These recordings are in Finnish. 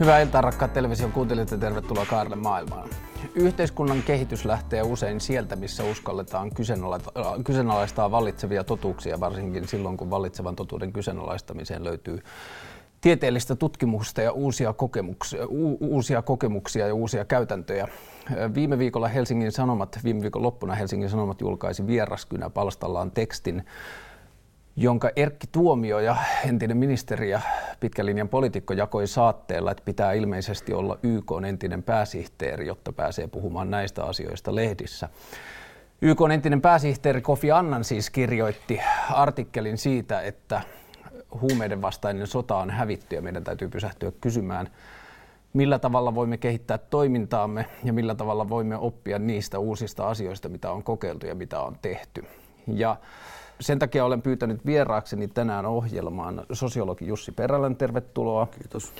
Hyvää iltaa rakkaat television kuuntelijat ja tervetuloa Kaarelle maailmaan. Yhteiskunnan kehitys lähtee usein sieltä, missä uskalletaan kyseenalaistaa vallitsevia totuuksia, varsinkin silloin kun vallitsevan totuuden kyseenalaistamiseen löytyy tieteellistä tutkimusta ja uusia kokemuksia, u- uusia kokemuksia ja uusia käytäntöjä. Viime viikolla Helsingin Sanomat, viime viikon loppuna Helsingin Sanomat julkaisi vieraskynä palstallaan tekstin, jonka Erkki Tuomio ja entinen ministeri ja pitkän linjan poliitikko jakoi saatteella, että pitää ilmeisesti olla YK entinen pääsihteeri, jotta pääsee puhumaan näistä asioista lehdissä. YK entinen pääsihteeri Kofi Annan siis kirjoitti artikkelin siitä, että huumeiden vastainen sota on hävitty ja meidän täytyy pysähtyä kysymään, millä tavalla voimme kehittää toimintaamme ja millä tavalla voimme oppia niistä uusista asioista, mitä on kokeiltu ja mitä on tehty. Ja sen takia olen pyytänyt vieraakseni tänään ohjelmaan sosiologi Jussi Perälän, tervetuloa. Kiitos.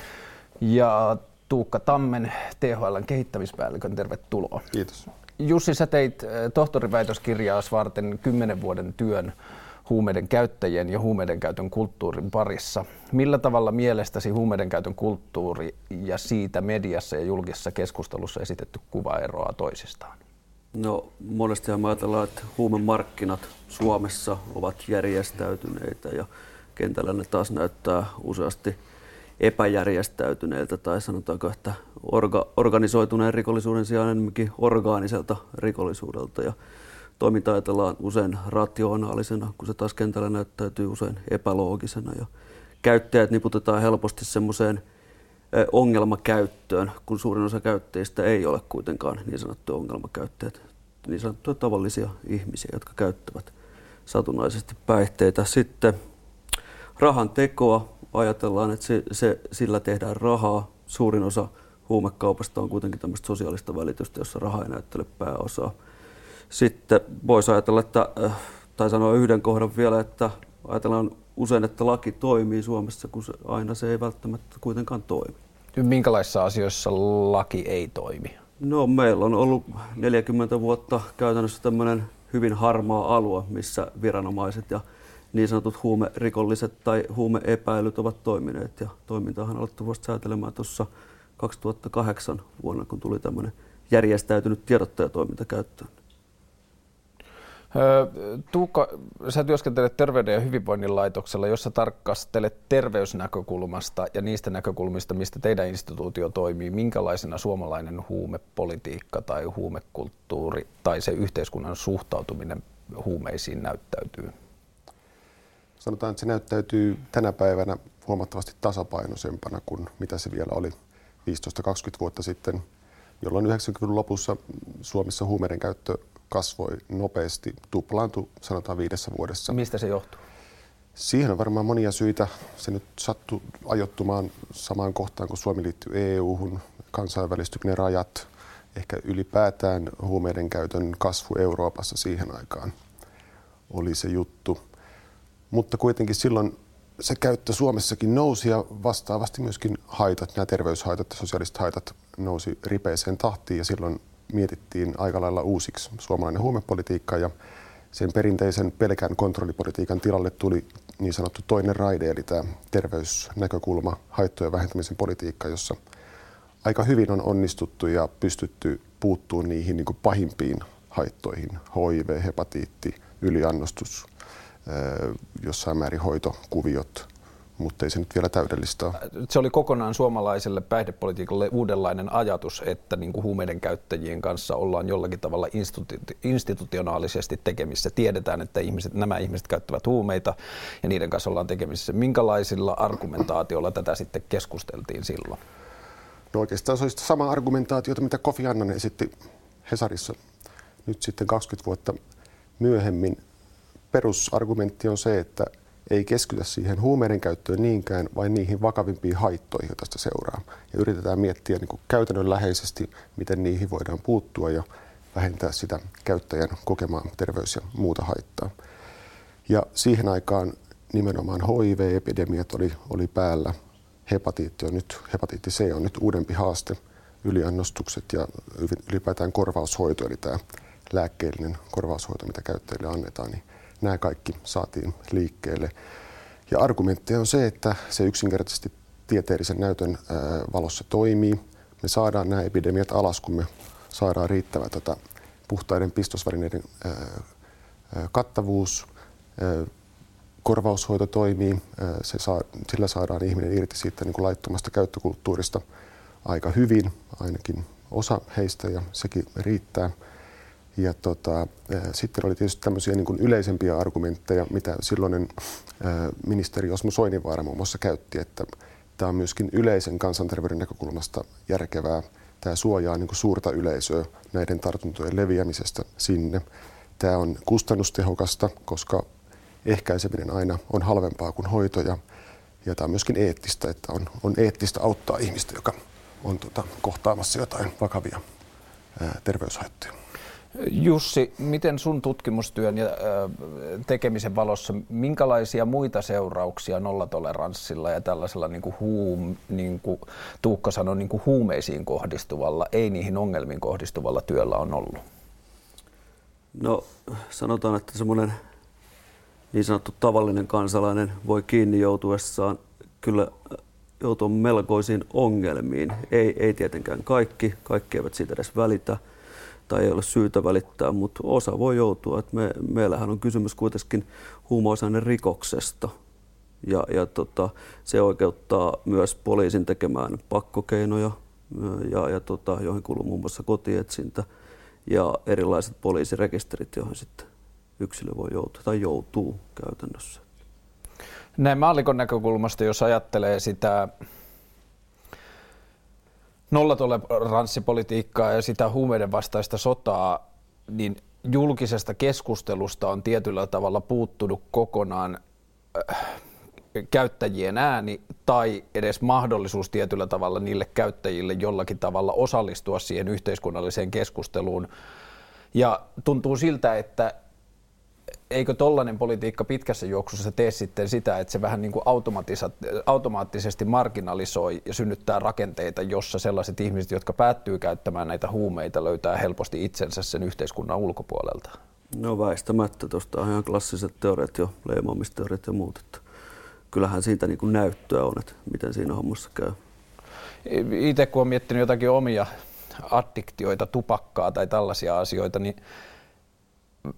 Ja Tuukka Tammen, THLn kehittämispäällikön, tervetuloa. Kiitos. Jussi, sä teit eh, tohtoriväitöskirjaa varten kymmenen vuoden työn huumeiden käyttäjien ja huumeiden käytön kulttuurin parissa. Millä tavalla mielestäsi huumeiden käytön kulttuuri ja siitä mediassa ja julkisessa keskustelussa esitetty kuva eroaa toisistaan? No monesti me ajatellaan, että huumemarkkinat Suomessa ovat järjestäytyneitä ja kentällä ne taas näyttää useasti epäjärjestäytyneiltä tai sanotaanko, että orga, organisoituneen rikollisuuden sijaan enemmänkin orgaaniselta rikollisuudelta. Ja toiminta ajatellaan usein rationaalisena, kun se taas kentällä näyttäytyy usein epäloogisena. Ja käyttäjät niputetaan helposti semmoiseen ongelmakäyttöön, kun suurin osa käyttäjistä ei ole kuitenkaan niin sanottuja ongelmakäyttäjät, niin sanottuja tavallisia ihmisiä, jotka käyttävät satunnaisesti päihteitä. Sitten rahan tekoa ajatellaan, että se, se, sillä tehdään rahaa. Suurin osa huumekaupasta on kuitenkin tämmöistä sosiaalista välitystä, jossa raha ei näyttele pääosaa. Sitten voisi ajatella, että, tai sanoa yhden kohdan vielä, että ajatellaan usein, että laki toimii Suomessa, kun se, aina se ei välttämättä kuitenkaan toimi. Minkälaisissa asioissa laki ei toimi? No meillä on ollut 40 vuotta käytännössä tämmöinen hyvin harmaa alue, missä viranomaiset ja niin sanotut huumerikolliset tai huumeepäilyt ovat toimineet. Ja toimintahan on alettu vasta säätelemään tuossa 2008 vuonna, kun tuli tämmöinen järjestäytynyt tiedottajatoiminta käyttöön. Tuukka, sä työskentelet Terveyden ja hyvinvoinnin laitoksella, jossa tarkastelet terveysnäkökulmasta ja niistä näkökulmista, mistä teidän instituutio toimii. Minkälaisena suomalainen huumepolitiikka tai huumekulttuuri tai se yhteiskunnan suhtautuminen huumeisiin näyttäytyy? Sanotaan, että se näyttäytyy tänä päivänä huomattavasti tasapainoisempana kuin mitä se vielä oli 15-20 vuotta sitten, jolloin 90-luvun lopussa Suomessa huumeiden käyttö kasvoi nopeasti, tuplaantui sanotaan viidessä vuodessa. Mistä se johtuu? Siihen on varmaan monia syitä. Se nyt sattui ajoittumaan samaan kohtaan, kun Suomi liittyy EU-hun, kansainvälistyi ne rajat, ehkä ylipäätään huumeiden käytön kasvu Euroopassa siihen aikaan oli se juttu. Mutta kuitenkin silloin se käyttö Suomessakin nousi ja vastaavasti myöskin haitat, nämä terveyshaitat ja sosiaaliset haitat nousi ripeeseen tahtiin ja silloin mietittiin aika lailla uusiksi. Suomalainen huumepolitiikka ja sen perinteisen pelkän kontrollipolitiikan tilalle tuli niin sanottu toinen raide, eli tämä terveysnäkökulma, haittojen vähentämisen politiikka, jossa aika hyvin on onnistuttu ja pystytty puuttumaan niihin niin pahimpiin haittoihin, HIV, hepatiitti, yliannostus, jossain määrin hoitokuviot, mutta ei se nyt vielä täydellistä ole. Se oli kokonaan suomalaiselle päihdepolitiikalle uudenlainen ajatus, että niin kuin huumeiden käyttäjien kanssa ollaan jollakin tavalla institu- institutionaalisesti tekemissä. Tiedetään, että ihmiset, nämä ihmiset käyttävät huumeita ja niiden kanssa ollaan tekemissä. Minkälaisilla argumentaatioilla tätä sitten keskusteltiin silloin? No oikeastaan se olisi sama argumentaatiota, mitä Kofi Annan esitti Hesarissa nyt sitten 20 vuotta myöhemmin. Perusargumentti on se, että ei keskitytä siihen huumeiden käyttöön niinkään, vain niihin vakavimpiin haittoihin, joita tästä seuraa. Ja yritetään miettiä niin käytännönläheisesti, miten niihin voidaan puuttua ja vähentää sitä käyttäjän kokemaa terveys- ja muuta haittaa. Ja siihen aikaan nimenomaan HIV-epidemiat oli, oli päällä. Hepatiitti on nyt, hepatiitti C on nyt uudempi haaste. Yliannostukset ja ylipäätään korvaushoito, eli tämä lääkkeellinen korvaushoito, mitä käyttäjille annetaan, niin nämä kaikki saatiin liikkeelle. Ja argumentti on se, että se yksinkertaisesti tieteellisen näytön valossa toimii. Me saadaan nämä epidemiat alas, kun me saadaan riittävä tota, puhtaiden pistosvälineiden kattavuus, korvaushoito toimii, se saa, sillä saadaan ihminen irti siitä niin kuin laittomasta käyttökulttuurista aika hyvin, ainakin osa heistä ja sekin riittää. Ja tota, sitten oli tietysti tämmöisiä niin kuin yleisempiä argumentteja, mitä silloinen ministeri Osmo Soininvaara muun muassa käytti, että tämä on myöskin yleisen kansanterveyden näkökulmasta järkevää. Tämä suojaa niin kuin suurta yleisöä näiden tartuntojen leviämisestä sinne. Tämä on kustannustehokasta, koska ehkäiseminen aina on halvempaa kuin hoito ja, ja tämä on myöskin eettistä, että on, on eettistä auttaa ihmistä, joka on tota, kohtaamassa jotain vakavia ää, terveyshaittoja. Jussi, miten sun tutkimustyön ja tekemisen valossa, minkälaisia muita seurauksia nollatoleranssilla ja tällaisella niin kuin huum, niin kuin Tuukka sanoi, niin kuin huumeisiin kohdistuvalla, ei niihin ongelmiin kohdistuvalla työllä on ollut? No sanotaan, että semmoinen niin sanottu tavallinen kansalainen voi kiinni joutuessaan kyllä joutua melkoisiin ongelmiin. Ei, ei tietenkään kaikki, kaikki eivät siitä edes välitä tai ei ole syytä välittää, mutta osa voi joutua. Et me, meillähän on kysymys kuitenkin huumausaineen rikoksesta. Ja, ja tota, se oikeuttaa myös poliisin tekemään pakkokeinoja, ja, ja tota, joihin kuuluu muun muassa kotietsintä ja erilaiset poliisirekisterit, joihin sitten yksilö voi joutua tai joutuu käytännössä. Näin maallikon näkökulmasta, jos ajattelee sitä nollatoleranssipolitiikkaa ja sitä huumeiden vastaista sotaa, niin julkisesta keskustelusta on tietyllä tavalla puuttunut kokonaan äh, käyttäjien ääni tai edes mahdollisuus tietyllä tavalla niille käyttäjille jollakin tavalla osallistua siihen yhteiskunnalliseen keskusteluun. Ja tuntuu siltä, että eikö tollainen politiikka pitkässä juoksussa tee sitten sitä, että se vähän niin kuin automaattisesti marginalisoi ja synnyttää rakenteita, jossa sellaiset ihmiset, jotka päättyy käyttämään näitä huumeita, löytää helposti itsensä sen yhteiskunnan ulkopuolelta? No väistämättä. Tuosta on ihan klassiset teoriat jo, leimaamisteoriat ja muut. Että kyllähän siitä niin kuin näyttöä on, että miten siinä hommassa käy. Itse kun olen miettinyt jotakin omia addiktioita, tupakkaa tai tällaisia asioita, niin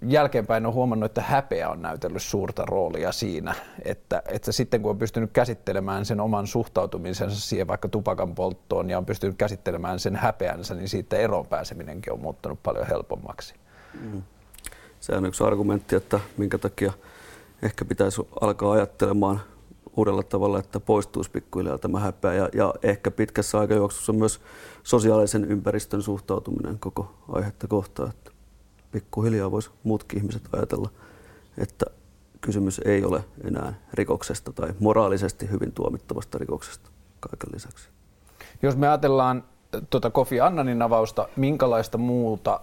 jälkeenpäin on huomannut, että häpeä on näytellyt suurta roolia siinä, että, että sitten kun on pystynyt käsittelemään sen oman suhtautumisensa siihen vaikka tupakan polttoon ja on pystynyt käsittelemään sen häpeänsä, niin siitä eroon pääseminenkin on muuttunut paljon helpommaksi. Mm. Se on yksi argumentti, että minkä takia ehkä pitäisi alkaa ajattelemaan uudella tavalla, että poistuisi pikkuhiljaa tämä häpeä ja, ja ehkä pitkässä aikajuoksussa myös sosiaalisen ympäristön suhtautuminen koko aihetta kohtaan. Pikkuhiljaa voisi muutkin ihmiset ajatella, että kysymys ei ole enää rikoksesta tai moraalisesti hyvin tuomittavasta rikoksesta kaiken lisäksi. Jos me ajatellaan tuota Kofi Annanin avausta, minkälaista muuta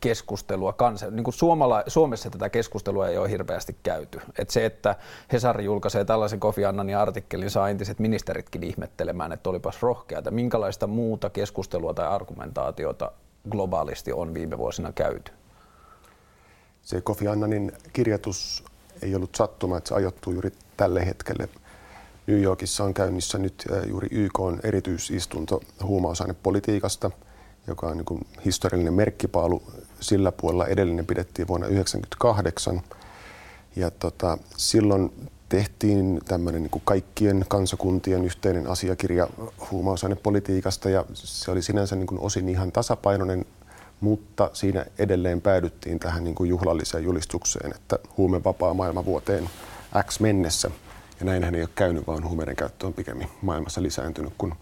keskustelua kansa, niin kuin Suomala, Suomessa tätä keskustelua ei ole hirveästi käyty. Et se, että Hesari julkaisee tällaisen Kofi Annanin artikkelin, saa entiset ministeritkin ihmettelemään, että olipas rohkeata. Minkälaista muuta keskustelua tai argumentaatiota globaalisti on viime vuosina käyty? Se Kofi Annanin kirjoitus ei ollut sattuma, että se ajoittuu juuri tälle hetkelle. New Yorkissa on käynnissä nyt juuri YK on erityisistunto huumausainepolitiikasta, joka on niin historiallinen merkkipaalu sillä puolella. Edellinen pidettiin vuonna 1998. Ja tota, silloin tehtiin tämmöinen niin kaikkien kansakuntien yhteinen asiakirja huumausainepolitiikasta ja se oli sinänsä niin kuin osin ihan tasapainoinen mutta siinä edelleen päädyttiin tähän niin kuin juhlalliseen julistukseen, että huumevapaa maailma vuoteen X mennessä. Ja näinhän ei ole käynyt, vaan huumeiden käyttö on pikemmin maailmassa lisääntynyt kuin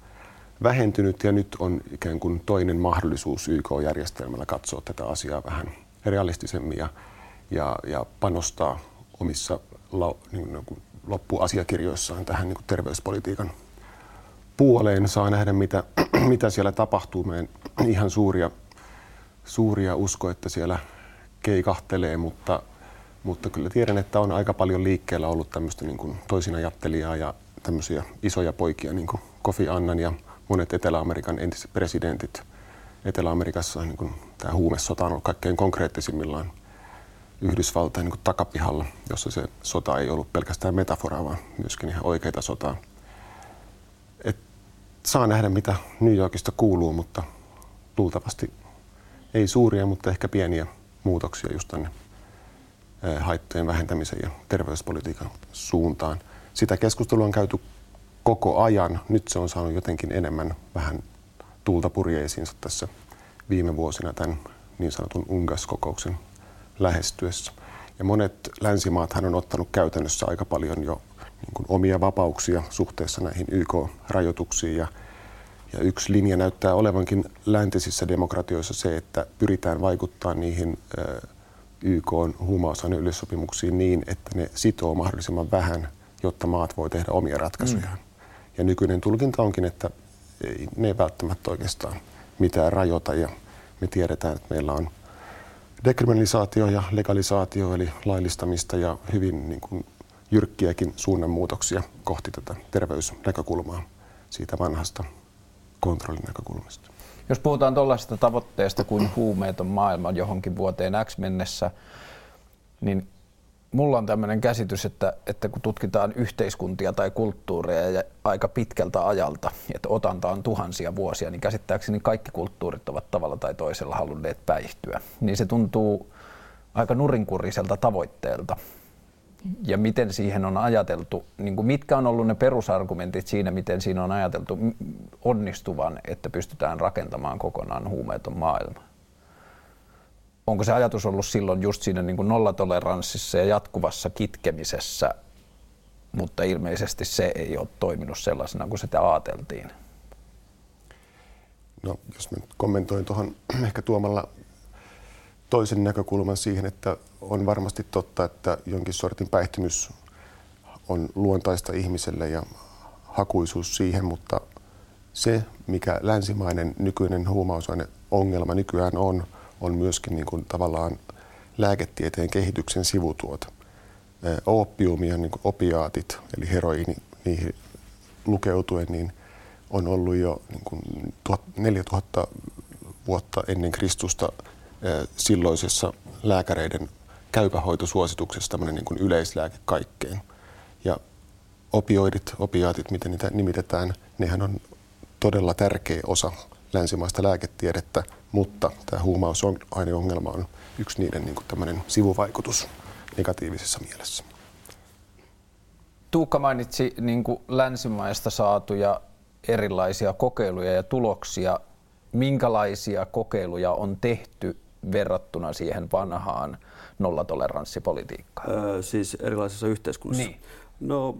vähentynyt. Ja nyt on ikään kuin toinen mahdollisuus YK-järjestelmällä katsoa tätä asiaa vähän realistisemmin ja, ja, ja panostaa omissa la, niin kuin loppuasiakirjoissaan tähän niin kuin terveyspolitiikan puoleen. Saa nähdä, mitä, mitä siellä tapahtuu. Meidän ihan suuria suuria usko, että siellä keikahtelee, mutta, mutta kyllä tiedän, että on aika paljon liikkeellä ollut tämmöistä niin kuin toisinajattelijaa ja tämmöisiä isoja poikia, niin kuin Kofi Annan ja monet Etelä-Amerikan entiset presidentit. Etelä-Amerikassa niin kuin tämä huumesota on ollut kaikkein konkreettisimmillaan Yhdysvaltain niin kuin takapihalla, jossa se sota ei ollut pelkästään metaforaa, vaan myöskin ihan oikeita sotaa. saa nähdä, mitä New Yorkista kuuluu, mutta luultavasti ei suuria, mutta ehkä pieniä muutoksia just tänne haittojen vähentämisen ja terveyspolitiikan suuntaan. Sitä keskustelua on käyty koko ajan. Nyt se on saanut jotenkin enemmän vähän tuulta purjeisiinsa tässä viime vuosina tämän niin sanotun UNGAS-kokouksen lähestyessä. Ja monet länsimaathan on ottanut käytännössä aika paljon jo niin kuin omia vapauksia suhteessa näihin YK-rajoituksiin. Ja, ja yksi linja näyttää olevankin läntisissä demokratioissa se, että pyritään vaikuttaa niihin YK huumausaine yleissopimuksiin niin, että ne sitoo mahdollisimman vähän, jotta maat voi tehdä omia ratkaisujaan. Mm. Ja nykyinen tulkinta onkin, että ei, ne ei välttämättä oikeastaan mitään rajoita ja me tiedetään, että meillä on dekriminalisaatio ja legalisaatio eli laillistamista ja hyvin niin kuin, jyrkkiäkin suunnanmuutoksia kohti tätä terveysnäkökulmaa siitä vanhasta kontrollin näkökulmasta. Jos puhutaan tuollaisesta tavoitteesta kuin huumeeton maailma johonkin vuoteen X mennessä, niin mulla on tämmöinen käsitys, että, että kun tutkitaan yhteiskuntia tai kulttuureja ja aika pitkältä ajalta, että otanta on tuhansia vuosia, niin käsittääkseni kaikki kulttuurit ovat tavalla tai toisella halunneet päihtyä. Niin se tuntuu aika nurinkuriselta tavoitteelta ja miten siihen on ajateltu, niin kuin mitkä on ollut ne perusargumentit siinä, miten siinä on ajateltu onnistuvan, että pystytään rakentamaan kokonaan huumeeton maailma? Onko se ajatus ollut silloin just siinä niin kuin nollatoleranssissa ja jatkuvassa kitkemisessä, mutta ilmeisesti se ei ole toiminut sellaisena kuin sitä ajateltiin? No, jos mä kommentoin tuohon ehkä tuomalla toisen näkökulman siihen, että on varmasti totta, että jonkin sortin päihtymys on luontaista ihmiselle ja hakuisuus siihen, mutta se, mikä länsimainen nykyinen huumausaineongelma nykyään on, on myöskin niin kuin tavallaan lääketieteen kehityksen sivutuote. Oppiumi niin opiaatit, eli heroini, niihin lukeutuen, niin on ollut jo niin kuin 4000 vuotta ennen Kristusta silloisessa lääkäreiden käypähoitosuosituksessa tämmöinen niin kuin yleislääke kaikkeen. Ja opioidit, opiaatit, miten niitä nimitetään, nehän on todella tärkeä osa länsimaista lääketiedettä, mutta tämä huumausaineongelma on yksi niiden niin kuin sivuvaikutus negatiivisessa mielessä. Tuukka mainitsi niin kuin länsimaista saatuja erilaisia kokeiluja ja tuloksia. Minkälaisia kokeiluja on tehty verrattuna siihen vanhaan nollatoleranssipolitiikkaan? Öö, siis erilaisissa yhteiskunnissa? Niin. No,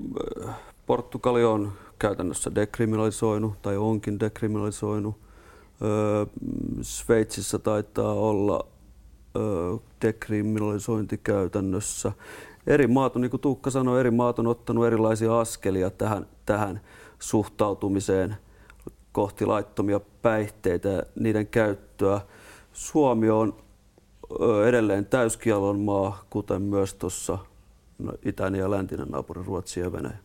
Portugali on käytännössä dekriminalisoinut tai onkin dekriminalisoinut. Öö, Sveitsissä taitaa olla öö, dekriminalisointi käytännössä. Eri maat on, niin kuin Tuukka sanoi, eri maat on ottanut erilaisia askelia tähän, tähän suhtautumiseen kohti laittomia päihteitä ja niiden käyttöä. Suomi on edelleen täyskialon maa, kuten myös tuossa no, itäinen ja läntinen naapuri Ruotsi ja Venäjä.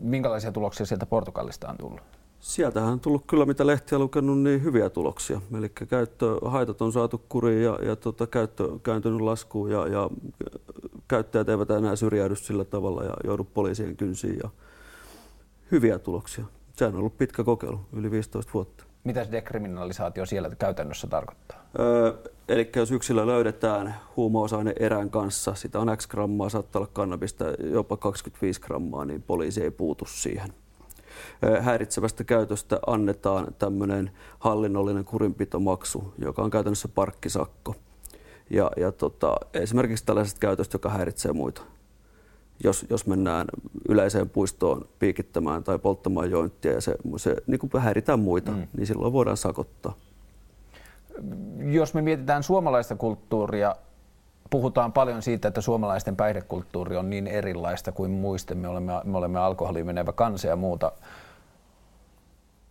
Minkälaisia tuloksia sieltä Portugalista on tullut? Sieltähän on tullut kyllä, mitä lehtiä lukenut, niin hyviä tuloksia. Eli käyttöhaitat on saatu kuriin ja, ja tota, käyttö kääntynyt laskuun ja, ja käyttäjät eivät enää syrjäydy sillä tavalla ja joudu poliisien kynsiin. Ja hyviä tuloksia. Sehän on ollut pitkä kokeilu, yli 15 vuotta. Mitä dekriminalisaatio siellä käytännössä tarkoittaa? Öö, eli jos yksilö löydetään huumausaine erän kanssa, sitä on X grammaa, saattaa olla kannabista jopa 25 grammaa, niin poliisi ei puutu siihen. Öö, häiritsevästä käytöstä annetaan tämmöinen hallinnollinen kurinpitomaksu, joka on käytännössä parkkisakko. Ja, ja tota, esimerkiksi tällaisesta käytöstä, joka häiritsee muita jos, jos mennään yleiseen puistoon piikittämään tai polttamaan jointtia ja se, se niin kuin häiritään muita, mm. niin silloin voidaan sakottaa. Jos me mietitään suomalaista kulttuuria, puhutaan paljon siitä, että suomalaisten päihdekulttuuri on niin erilaista kuin muisten. Me olemme, me olemme alkoholiin menevä kansa ja muuta.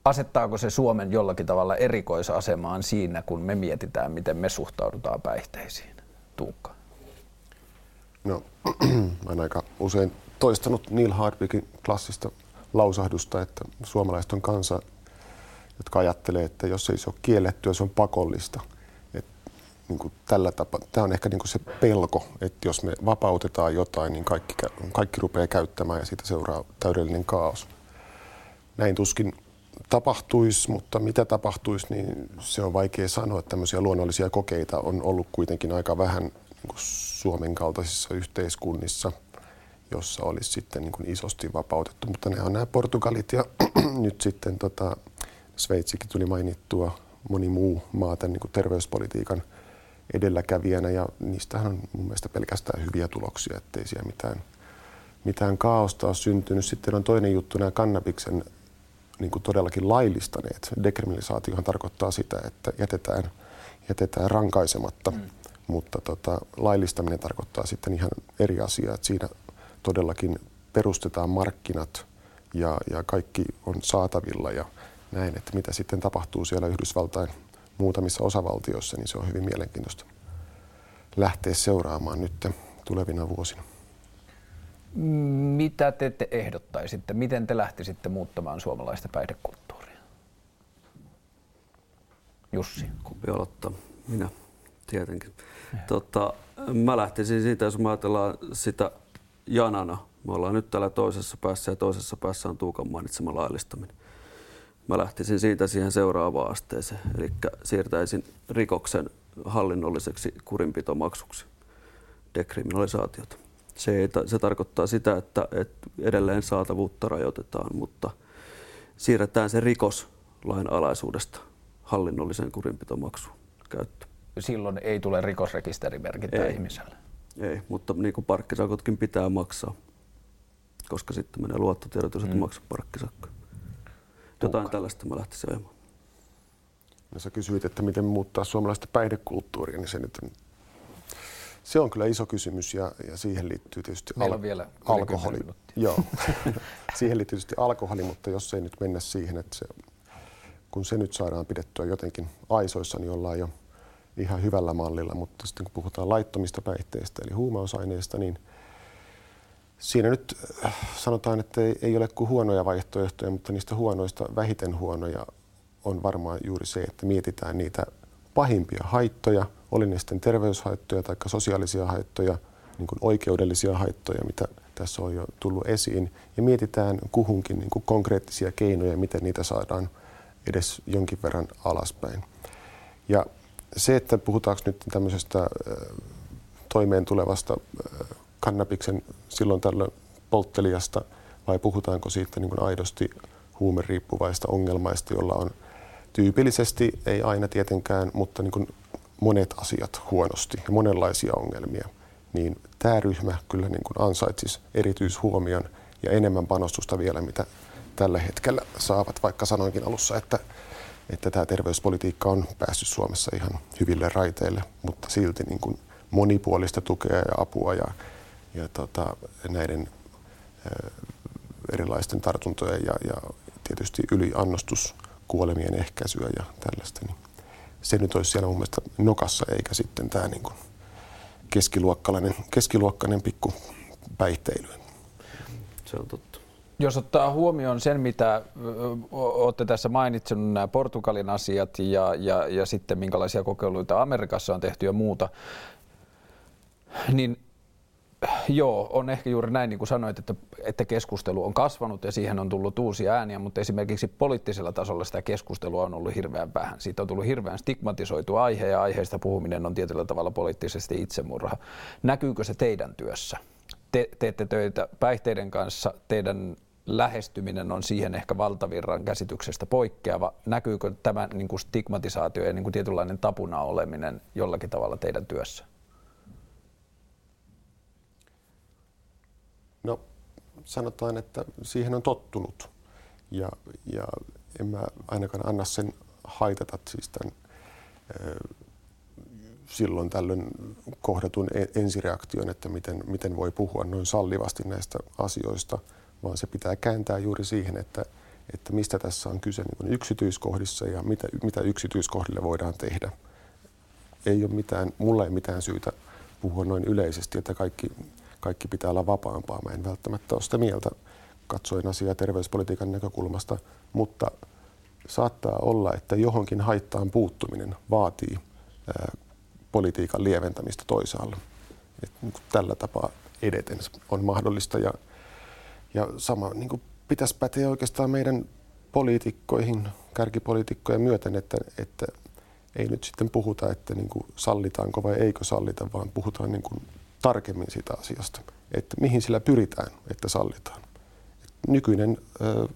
Asettaako se Suomen jollakin tavalla erikoisasemaan siinä, kun me mietitään, miten me suhtaudutaan päihteisiin? Tuukka. No, olen aika usein toistanut Neil Hardwickin klassista lausahdusta, että suomalaiset on kansa, jotka ajattelee, että jos ei se ole kiellettyä, se on pakollista. Et, niin kuin tällä tapa, tämä on ehkä niin kuin se pelko, että jos me vapautetaan jotain, niin kaikki, kaikki rupeaa käyttämään ja siitä seuraa täydellinen kaos. Näin tuskin tapahtuisi, mutta mitä tapahtuisi, niin se on vaikea sanoa. Tämmöisiä luonnollisia kokeita on ollut kuitenkin aika vähän niin Suomen kaltaisissa yhteiskunnissa, jossa olisi sitten niin kuin isosti vapautettu. Mutta ne on nämä Portugalit ja nyt sitten tota, Sveitsikin tuli mainittua, moni muu maa tämän niin kuin terveyspolitiikan edelläkävijänä ja niistähän on mun mielestä pelkästään hyviä tuloksia, ettei siellä mitään, mitään kaaosta ole syntynyt. Sitten on toinen juttu, nämä kannabiksen niin kuin todellakin laillistaneet. Dekriminalisaatiohan tarkoittaa sitä, että jätetään, jätetään rankaisematta, mm. Mutta tota, laillistaminen tarkoittaa sitten ihan eri asiaa, että siinä todellakin perustetaan markkinat ja, ja kaikki on saatavilla ja näin, että mitä sitten tapahtuu siellä Yhdysvaltain muutamissa osavaltioissa, niin se on hyvin mielenkiintoista lähteä seuraamaan nyt tulevina vuosina. Mitä te, te ehdottaisitte? Miten te lähtisitte muuttamaan suomalaista päihdekulttuuria? Jussi. Kumpi aloittaa? Minä, tietenkin. Tota, mä lähtisin siitä, jos me ajatellaan sitä janana. Me ollaan nyt täällä toisessa päässä ja toisessa päässä on Tuukan mainitsema laillistaminen. Mä lähtisin siitä siihen seuraavaan asteeseen, eli siirtäisin rikoksen hallinnolliseksi kurinpitomaksuksi, dekriminalisaatiota. Se, ei, se tarkoittaa sitä, että, että edelleen saatavuutta rajoitetaan, mutta siirretään se rikoslain alaisuudesta hallinnolliseen kurinpitomaksuun käyttö. Silloin ei tule rikosrekisterimerkintää ei. ihmiselle? Ei, mutta niin kuin parkkisakotkin pitää maksaa, koska sitten menee luottotiedot, jos mm. maksaa parkkisakko. Jotain tällaista mä lähtisin ajamaan. No sä kysyit, että miten muuttaa suomalaista päihdekulttuuria, niin se nyt se on kyllä iso kysymys ja, ja siihen liittyy tietysti al- vielä alkoholi. Joo. siihen liittyy tietysti alkoholi, mutta jos ei nyt mennä siihen, että se, kun se nyt saadaan pidettyä jotenkin aisoissa, niin ollaan jo ihan hyvällä mallilla. Mutta sitten kun puhutaan laittomista päihteistä eli huumausaineista, niin siinä nyt äh, sanotaan, että ei, ei ole kuin huonoja vaihtoehtoja, mutta niistä huonoista vähiten huonoja on varmaan juuri se, että mietitään niitä pahimpia haittoja, oli ne sitten terveyshaittoja tai sosiaalisia haittoja, niin kuin oikeudellisia haittoja, mitä tässä on jo tullut esiin, ja mietitään kuhunkin niin kuin konkreettisia keinoja, miten niitä saadaan edes jonkin verran alaspäin. Ja se, että puhutaanko nyt tämmöisestä toimeen tulevasta kannabiksen silloin tällöin polttelijasta vai puhutaanko siitä niin kuin aidosti huumeriippuvaista ongelmaista, jolla on tyypillisesti, ei aina tietenkään, mutta niin kuin monet asiat huonosti ja monenlaisia ongelmia, niin tämä ryhmä kyllä niin kuin ansaitsisi erityishuomion ja enemmän panostusta vielä, mitä tällä hetkellä saavat, vaikka sanoinkin alussa, että, että tämä terveyspolitiikka on päässyt Suomessa ihan hyville raiteille, mutta silti niin kuin monipuolista tukea ja apua ja, ja tota, näiden erilaisten tartuntojen ja, ja tietysti yliannostus kuolemien ehkäisyä ja tällaista, niin se nyt olisi siellä mun mielestä nokassa, eikä sitten tämä niin kuin keskiluokkalainen, keskiluokkainen pikku päihteily. Se on totta. Jos ottaa huomioon sen, mitä olette tässä mainitsenut, nämä Portugalin asiat ja, ja, ja sitten minkälaisia kokeiluita Amerikassa on tehty ja muuta, niin Joo, on ehkä juuri näin, niin kuin sanoit, että, että keskustelu on kasvanut ja siihen on tullut uusia ääniä, mutta esimerkiksi poliittisella tasolla sitä keskustelua on ollut hirveän vähän. Siitä on tullut hirveän stigmatisoitu aihe ja aiheesta puhuminen on tietyllä tavalla poliittisesti itsemurha. Näkyykö se teidän työssä? Te teette töitä päihteiden kanssa, teidän lähestyminen on siihen ehkä valtavirran käsityksestä poikkeava. Näkyykö tämä niin kuin stigmatisaatio ja niin kuin tietynlainen tapuna oleminen jollakin tavalla teidän työssä? No sanotaan, että siihen on tottunut ja, ja en mä ainakaan anna sen haitata siis tämän silloin tällöin kohdatun e-, ensireaktion, että miten, miten voi puhua noin sallivasti näistä asioista, vaan se pitää kääntää juuri siihen, että, että mistä tässä on kyse niin yksityiskohdissa ja mitä, mitä yksityiskohdille voidaan tehdä. Ei ole mitään, mulla ei mitään syytä puhua noin yleisesti, että kaikki kaikki pitää olla vapaampaa. Mä en välttämättä ole sitä mieltä katsoin asiaa terveyspolitiikan näkökulmasta, mutta saattaa olla, että johonkin haittaan puuttuminen vaatii politiikan lieventämistä toisaalla. Et, niin tällä tapaa edeten on mahdollista ja, ja sama niin kuin pitäisi päteä oikeastaan meidän poliitikkoihin, kärkipoliitikkojen myöten, että, että ei nyt sitten puhuta, että niin kuin sallitaanko vai eikö sallita, vaan puhutaan niin kuin tarkemmin siitä asiasta, että mihin sillä pyritään, että sallitaan. Nykyinen ö,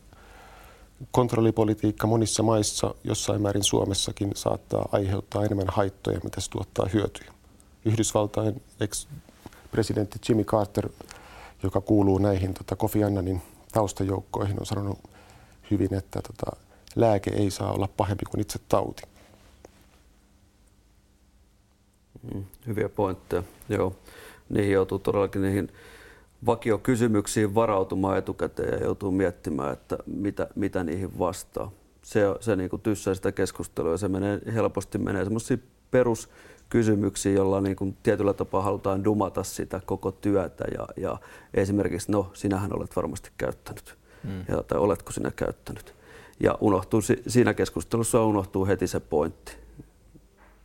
kontrollipolitiikka monissa maissa, jossain määrin Suomessakin, saattaa aiheuttaa enemmän haittoja, mitä se tuottaa hyötyjä. Yhdysvaltain ex-presidentti Jimmy Carter, joka kuuluu näihin tota, Kofi Annanin taustajoukkoihin, on sanonut hyvin, että tota, lääke ei saa olla pahempi kuin itse tauti. Mm, hyviä pointteja, joo. Niihin joutuu todellakin niihin vakiokysymyksiin varautumaan etukäteen ja joutuu miettimään, että mitä, mitä niihin vastaa. Se, se niin kuin tyssää sitä keskustelua ja se menee, helposti menee semmoisiin peruskysymyksiin, joilla niin kuin tietyllä tapaa halutaan dumata sitä koko työtä ja, ja esimerkiksi, no sinähän olet varmasti käyttänyt mm. ja, tai oletko sinä käyttänyt. Ja unohtuu, siinä keskustelussa unohtuu heti se pointti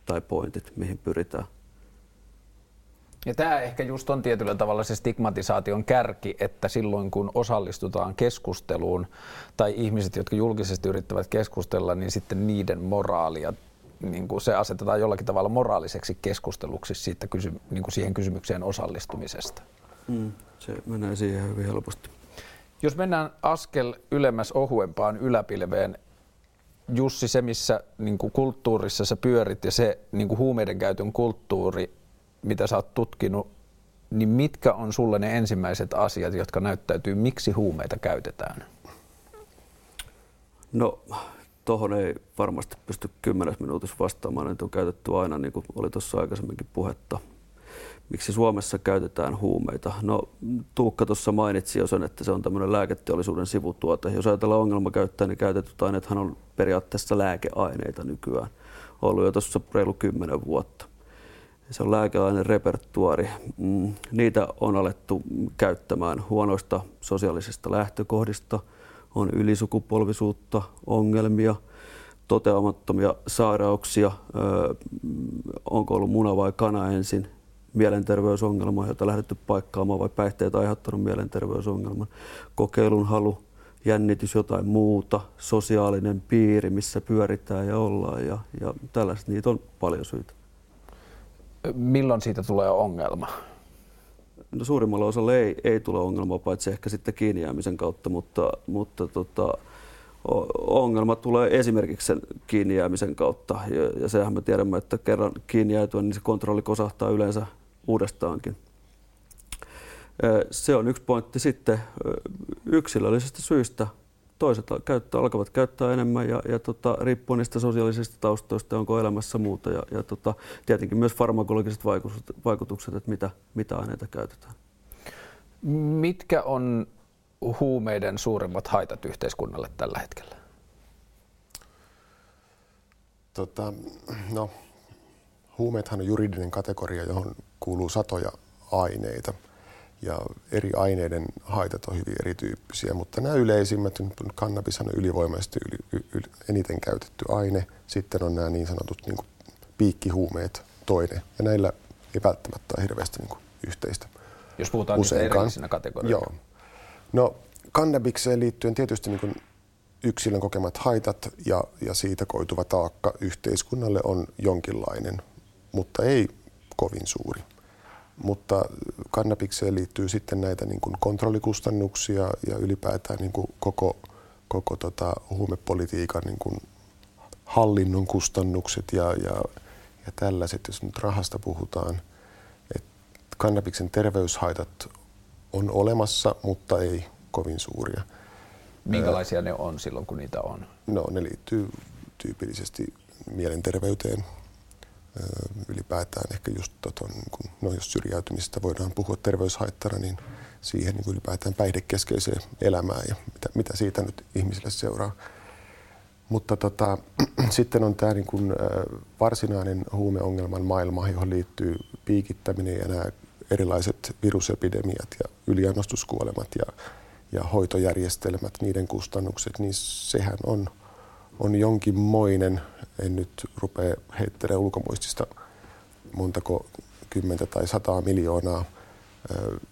tai pointit, mihin pyritään. Ja tämä ehkä just on tietyllä tavalla se stigmatisaation kärki, että silloin kun osallistutaan keskusteluun tai ihmiset, jotka julkisesti yrittävät keskustella, niin sitten niiden moraalia niin kuin se asetetaan jollakin tavalla moraaliseksi keskusteluksi siitä kysy, niin kuin siihen kysymykseen osallistumisesta. Mm, se menee siihen hyvin helposti. Jos mennään askel ylemmäs ohuempaan yläpilveen, Jussi, se missä niin kuin kulttuurissa sä pyörit ja se niin kuin huumeiden käytön kulttuuri, mitä sä oot tutkinut, niin mitkä on sulle ne ensimmäiset asiat, jotka näyttäytyy, miksi huumeita käytetään? No, tuohon ei varmasti pysty kymmenes minuutissa vastaamaan, että on käytetty aina, niin kuin oli tuossa aikaisemminkin puhetta. Miksi Suomessa käytetään huumeita? No, Tuukka tuossa mainitsi jo sen, että se on tämmöinen lääketeollisuuden sivutuote. Jos ajatellaan ongelmakäyttöä, niin käytetyt aineethan on periaatteessa lääkeaineita nykyään. Ollut jo tuossa reilu kymmenen vuotta se on lääkeaine repertuari. Mm, niitä on alettu käyttämään huonoista sosiaalisista lähtökohdista, on ylisukupolvisuutta, ongelmia, toteamattomia sairauksia, onko ollut muna vai kana ensin, mielenterveysongelma, jota lähdetty paikkaamaan vai päihteet aiheuttanut mielenterveysongelman, kokeilun halu, jännitys jotain muuta, sosiaalinen piiri, missä pyöritään ja ollaan ja, ja tällaiset, niitä on paljon syitä milloin siitä tulee ongelma? No, suurimmalla osalla ei, ei tule ongelmaa, paitsi ehkä sitten kiinni jäämisen kautta, mutta, mutta tota, ongelma tulee esimerkiksi sen kiinni jäämisen kautta. Ja, ja sehän me tiedämme, että kerran kiinni jäätyä, niin se kontrolli kosahtaa yleensä uudestaankin. Se on yksi pointti sitten yksilöllisistä syistä toiset käyttää, alkavat käyttää enemmän ja, ja tota, riippuu niistä sosiaalisista taustoista, onko elämässä muuta ja, ja tota, tietenkin myös farmakologiset vaikutukset, vaikutukset että mitä, mitä aineita käytetään. Mitkä on huumeiden suurimmat haitat yhteiskunnalle tällä hetkellä? Tota, no, huumeethan on juridinen kategoria, johon kuuluu satoja aineita – ja eri aineiden haitat on hyvin erityyppisiä, mutta nämä yleisimmät, kannabis on ylivoimaisesti yli, yli, eniten käytetty aine, sitten on nämä niin sanotut niin kuin piikkihuumeet toinen, ja näillä ei välttämättä ole hirveästi niin kuin yhteistä. Jos puhutaan Useinkaan. niistä kategorioina. Joo. No, kannabikseen liittyen tietysti niin kuin yksilön kokemat haitat ja, ja siitä koituva taakka yhteiskunnalle on jonkinlainen, mutta ei kovin suuri. Mutta kannabikseen liittyy sitten näitä niin kuin kontrollikustannuksia ja ylipäätään niin kuin koko, koko tota huumepolitiikan niin kuin hallinnon kustannukset ja, ja, ja tällaiset, jos nyt rahasta puhutaan. Et kannabiksen terveyshaitat on olemassa, mutta ei kovin suuria. Minkälaisia ne on silloin, kun niitä on? No, ne liittyy tyypillisesti mielenterveyteen, ylipäätään ehkä just, tota, niin kun, no jos syrjäytymistä voidaan puhua terveyshaittana, niin siihen niin ylipäätään päihdekeskeiseen elämään ja mitä, mitä siitä nyt ihmisille seuraa. Mutta tota, sitten on tämä niin kun, varsinainen huumeongelman maailma, johon liittyy piikittäminen ja nämä erilaiset virusepidemiat ja yliannostuskuolemat ja, ja hoitojärjestelmät, niiden kustannukset, niin sehän on, on jonkinmoinen en nyt rupea heittelemään ulkomuistista montako kymmentä tai sataa miljoonaa.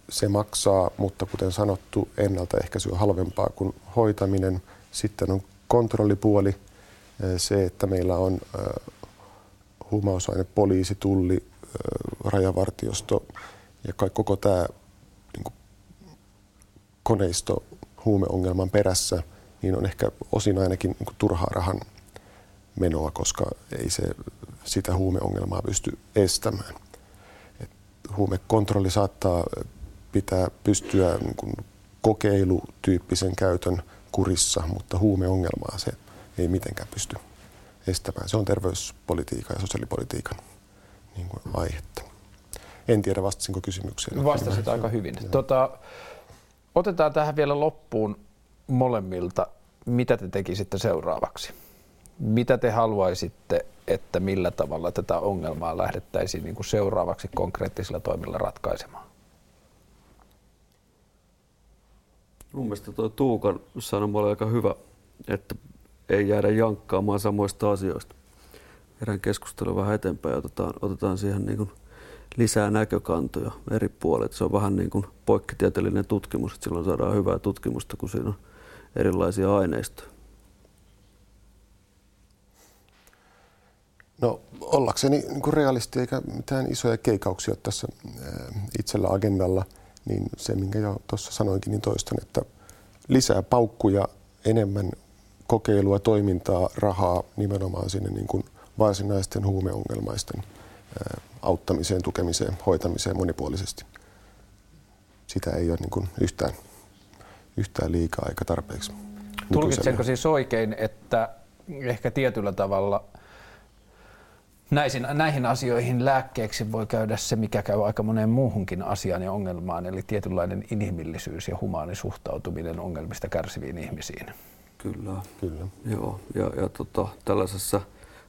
Se maksaa, mutta kuten sanottu, ennaltaehkäisy on halvempaa kuin hoitaminen. Sitten on kontrollipuoli, se, että meillä on huumausaine, poliisi, tulli, rajavartiosto ja koko tämä niin koneisto huumeongelman perässä, niin on ehkä osin ainakin niin turhaa rahan menoa, koska ei se sitä huumeongelmaa pysty estämään. Et huumekontrolli saattaa pitää pystyä niin kuin kokeilutyyppisen käytön kurissa, mutta huumeongelmaa se ei mitenkään pysty estämään. Se on terveyspolitiikan ja sosiaalipolitiikan niin kuin aihetta. En tiedä, vastasinko kysymykseen. Vastasit aika hyvin. Tota, otetaan tähän vielä loppuun molemmilta. Mitä te tekisitte seuraavaksi? Mitä te haluaisitte, että millä tavalla tätä ongelmaa lähdettäisiin niin kuin seuraavaksi konkreettisilla toimilla ratkaisemaan? Mun mielestä tuo Tuukan sanoma oli aika hyvä, että ei jäädä jankkaamaan samoista asioista. Erään keskustelu vähän eteenpäin ja otetaan, otetaan siihen niin kuin lisää näkökantoja eri puolet. Se on vähän niin kuin poikkitieteellinen tutkimus, että silloin saadaan hyvää tutkimusta, kun siinä on erilaisia aineistoja. No ollakseni niin kuin realisti eikä mitään isoja keikauksia tässä itsellä agendalla, niin se minkä jo tuossa sanoinkin, niin toistan, että lisää paukkuja, enemmän kokeilua, toimintaa, rahaa nimenomaan sinne niin kuin varsinaisten huumeongelmaisten auttamiseen, tukemiseen, hoitamiseen monipuolisesti. Sitä ei ole niin kuin yhtään, yhtään liikaa eikä tarpeeksi. Tulkitsenko siis oikein, että ehkä tietyllä tavalla näihin, näihin asioihin lääkkeeksi voi käydä se, mikä käy aika moneen muuhunkin asiaan ja ongelmaan, eli tietynlainen inhimillisyys ja humaani suhtautuminen ongelmista kärsiviin ihmisiin. Kyllä. Kyllä. Joo, ja, ja tota, tällaisessa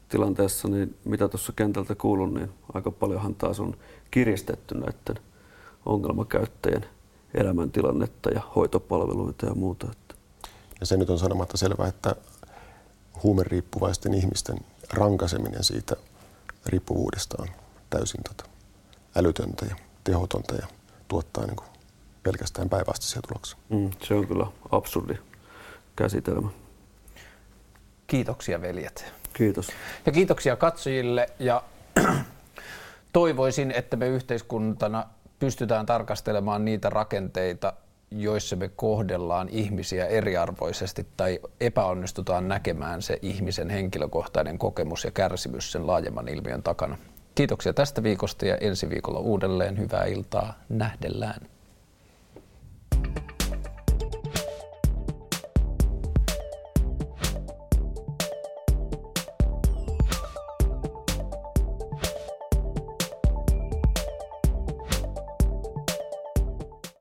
tilanteessa, niin mitä tuossa kentältä kuulun, niin aika paljonhan taas on kiristetty näiden ongelmakäyttäjien elämäntilannetta ja hoitopalveluita ja muuta. Ja se nyt on sanomatta selvää, että huumeriippuvaisten ihmisten rankaseminen siitä riippuvuudesta on täysin tota, älytöntä ja tehotonta ja tuottaa niin kuin pelkästään päinvastaisia tuloksia. Mm, se on kyllä absurdi käsitelmä. Kiitoksia veljet. Kiitos. Ja kiitoksia katsojille ja toivoisin, että me yhteiskuntana pystytään tarkastelemaan niitä rakenteita, joissa me kohdellaan ihmisiä eriarvoisesti tai epäonnistutaan näkemään se ihmisen henkilökohtainen kokemus ja kärsimys sen laajemman ilmiön takana. Kiitoksia tästä viikosta ja ensi viikolla uudelleen hyvää iltaa. Nähdellään.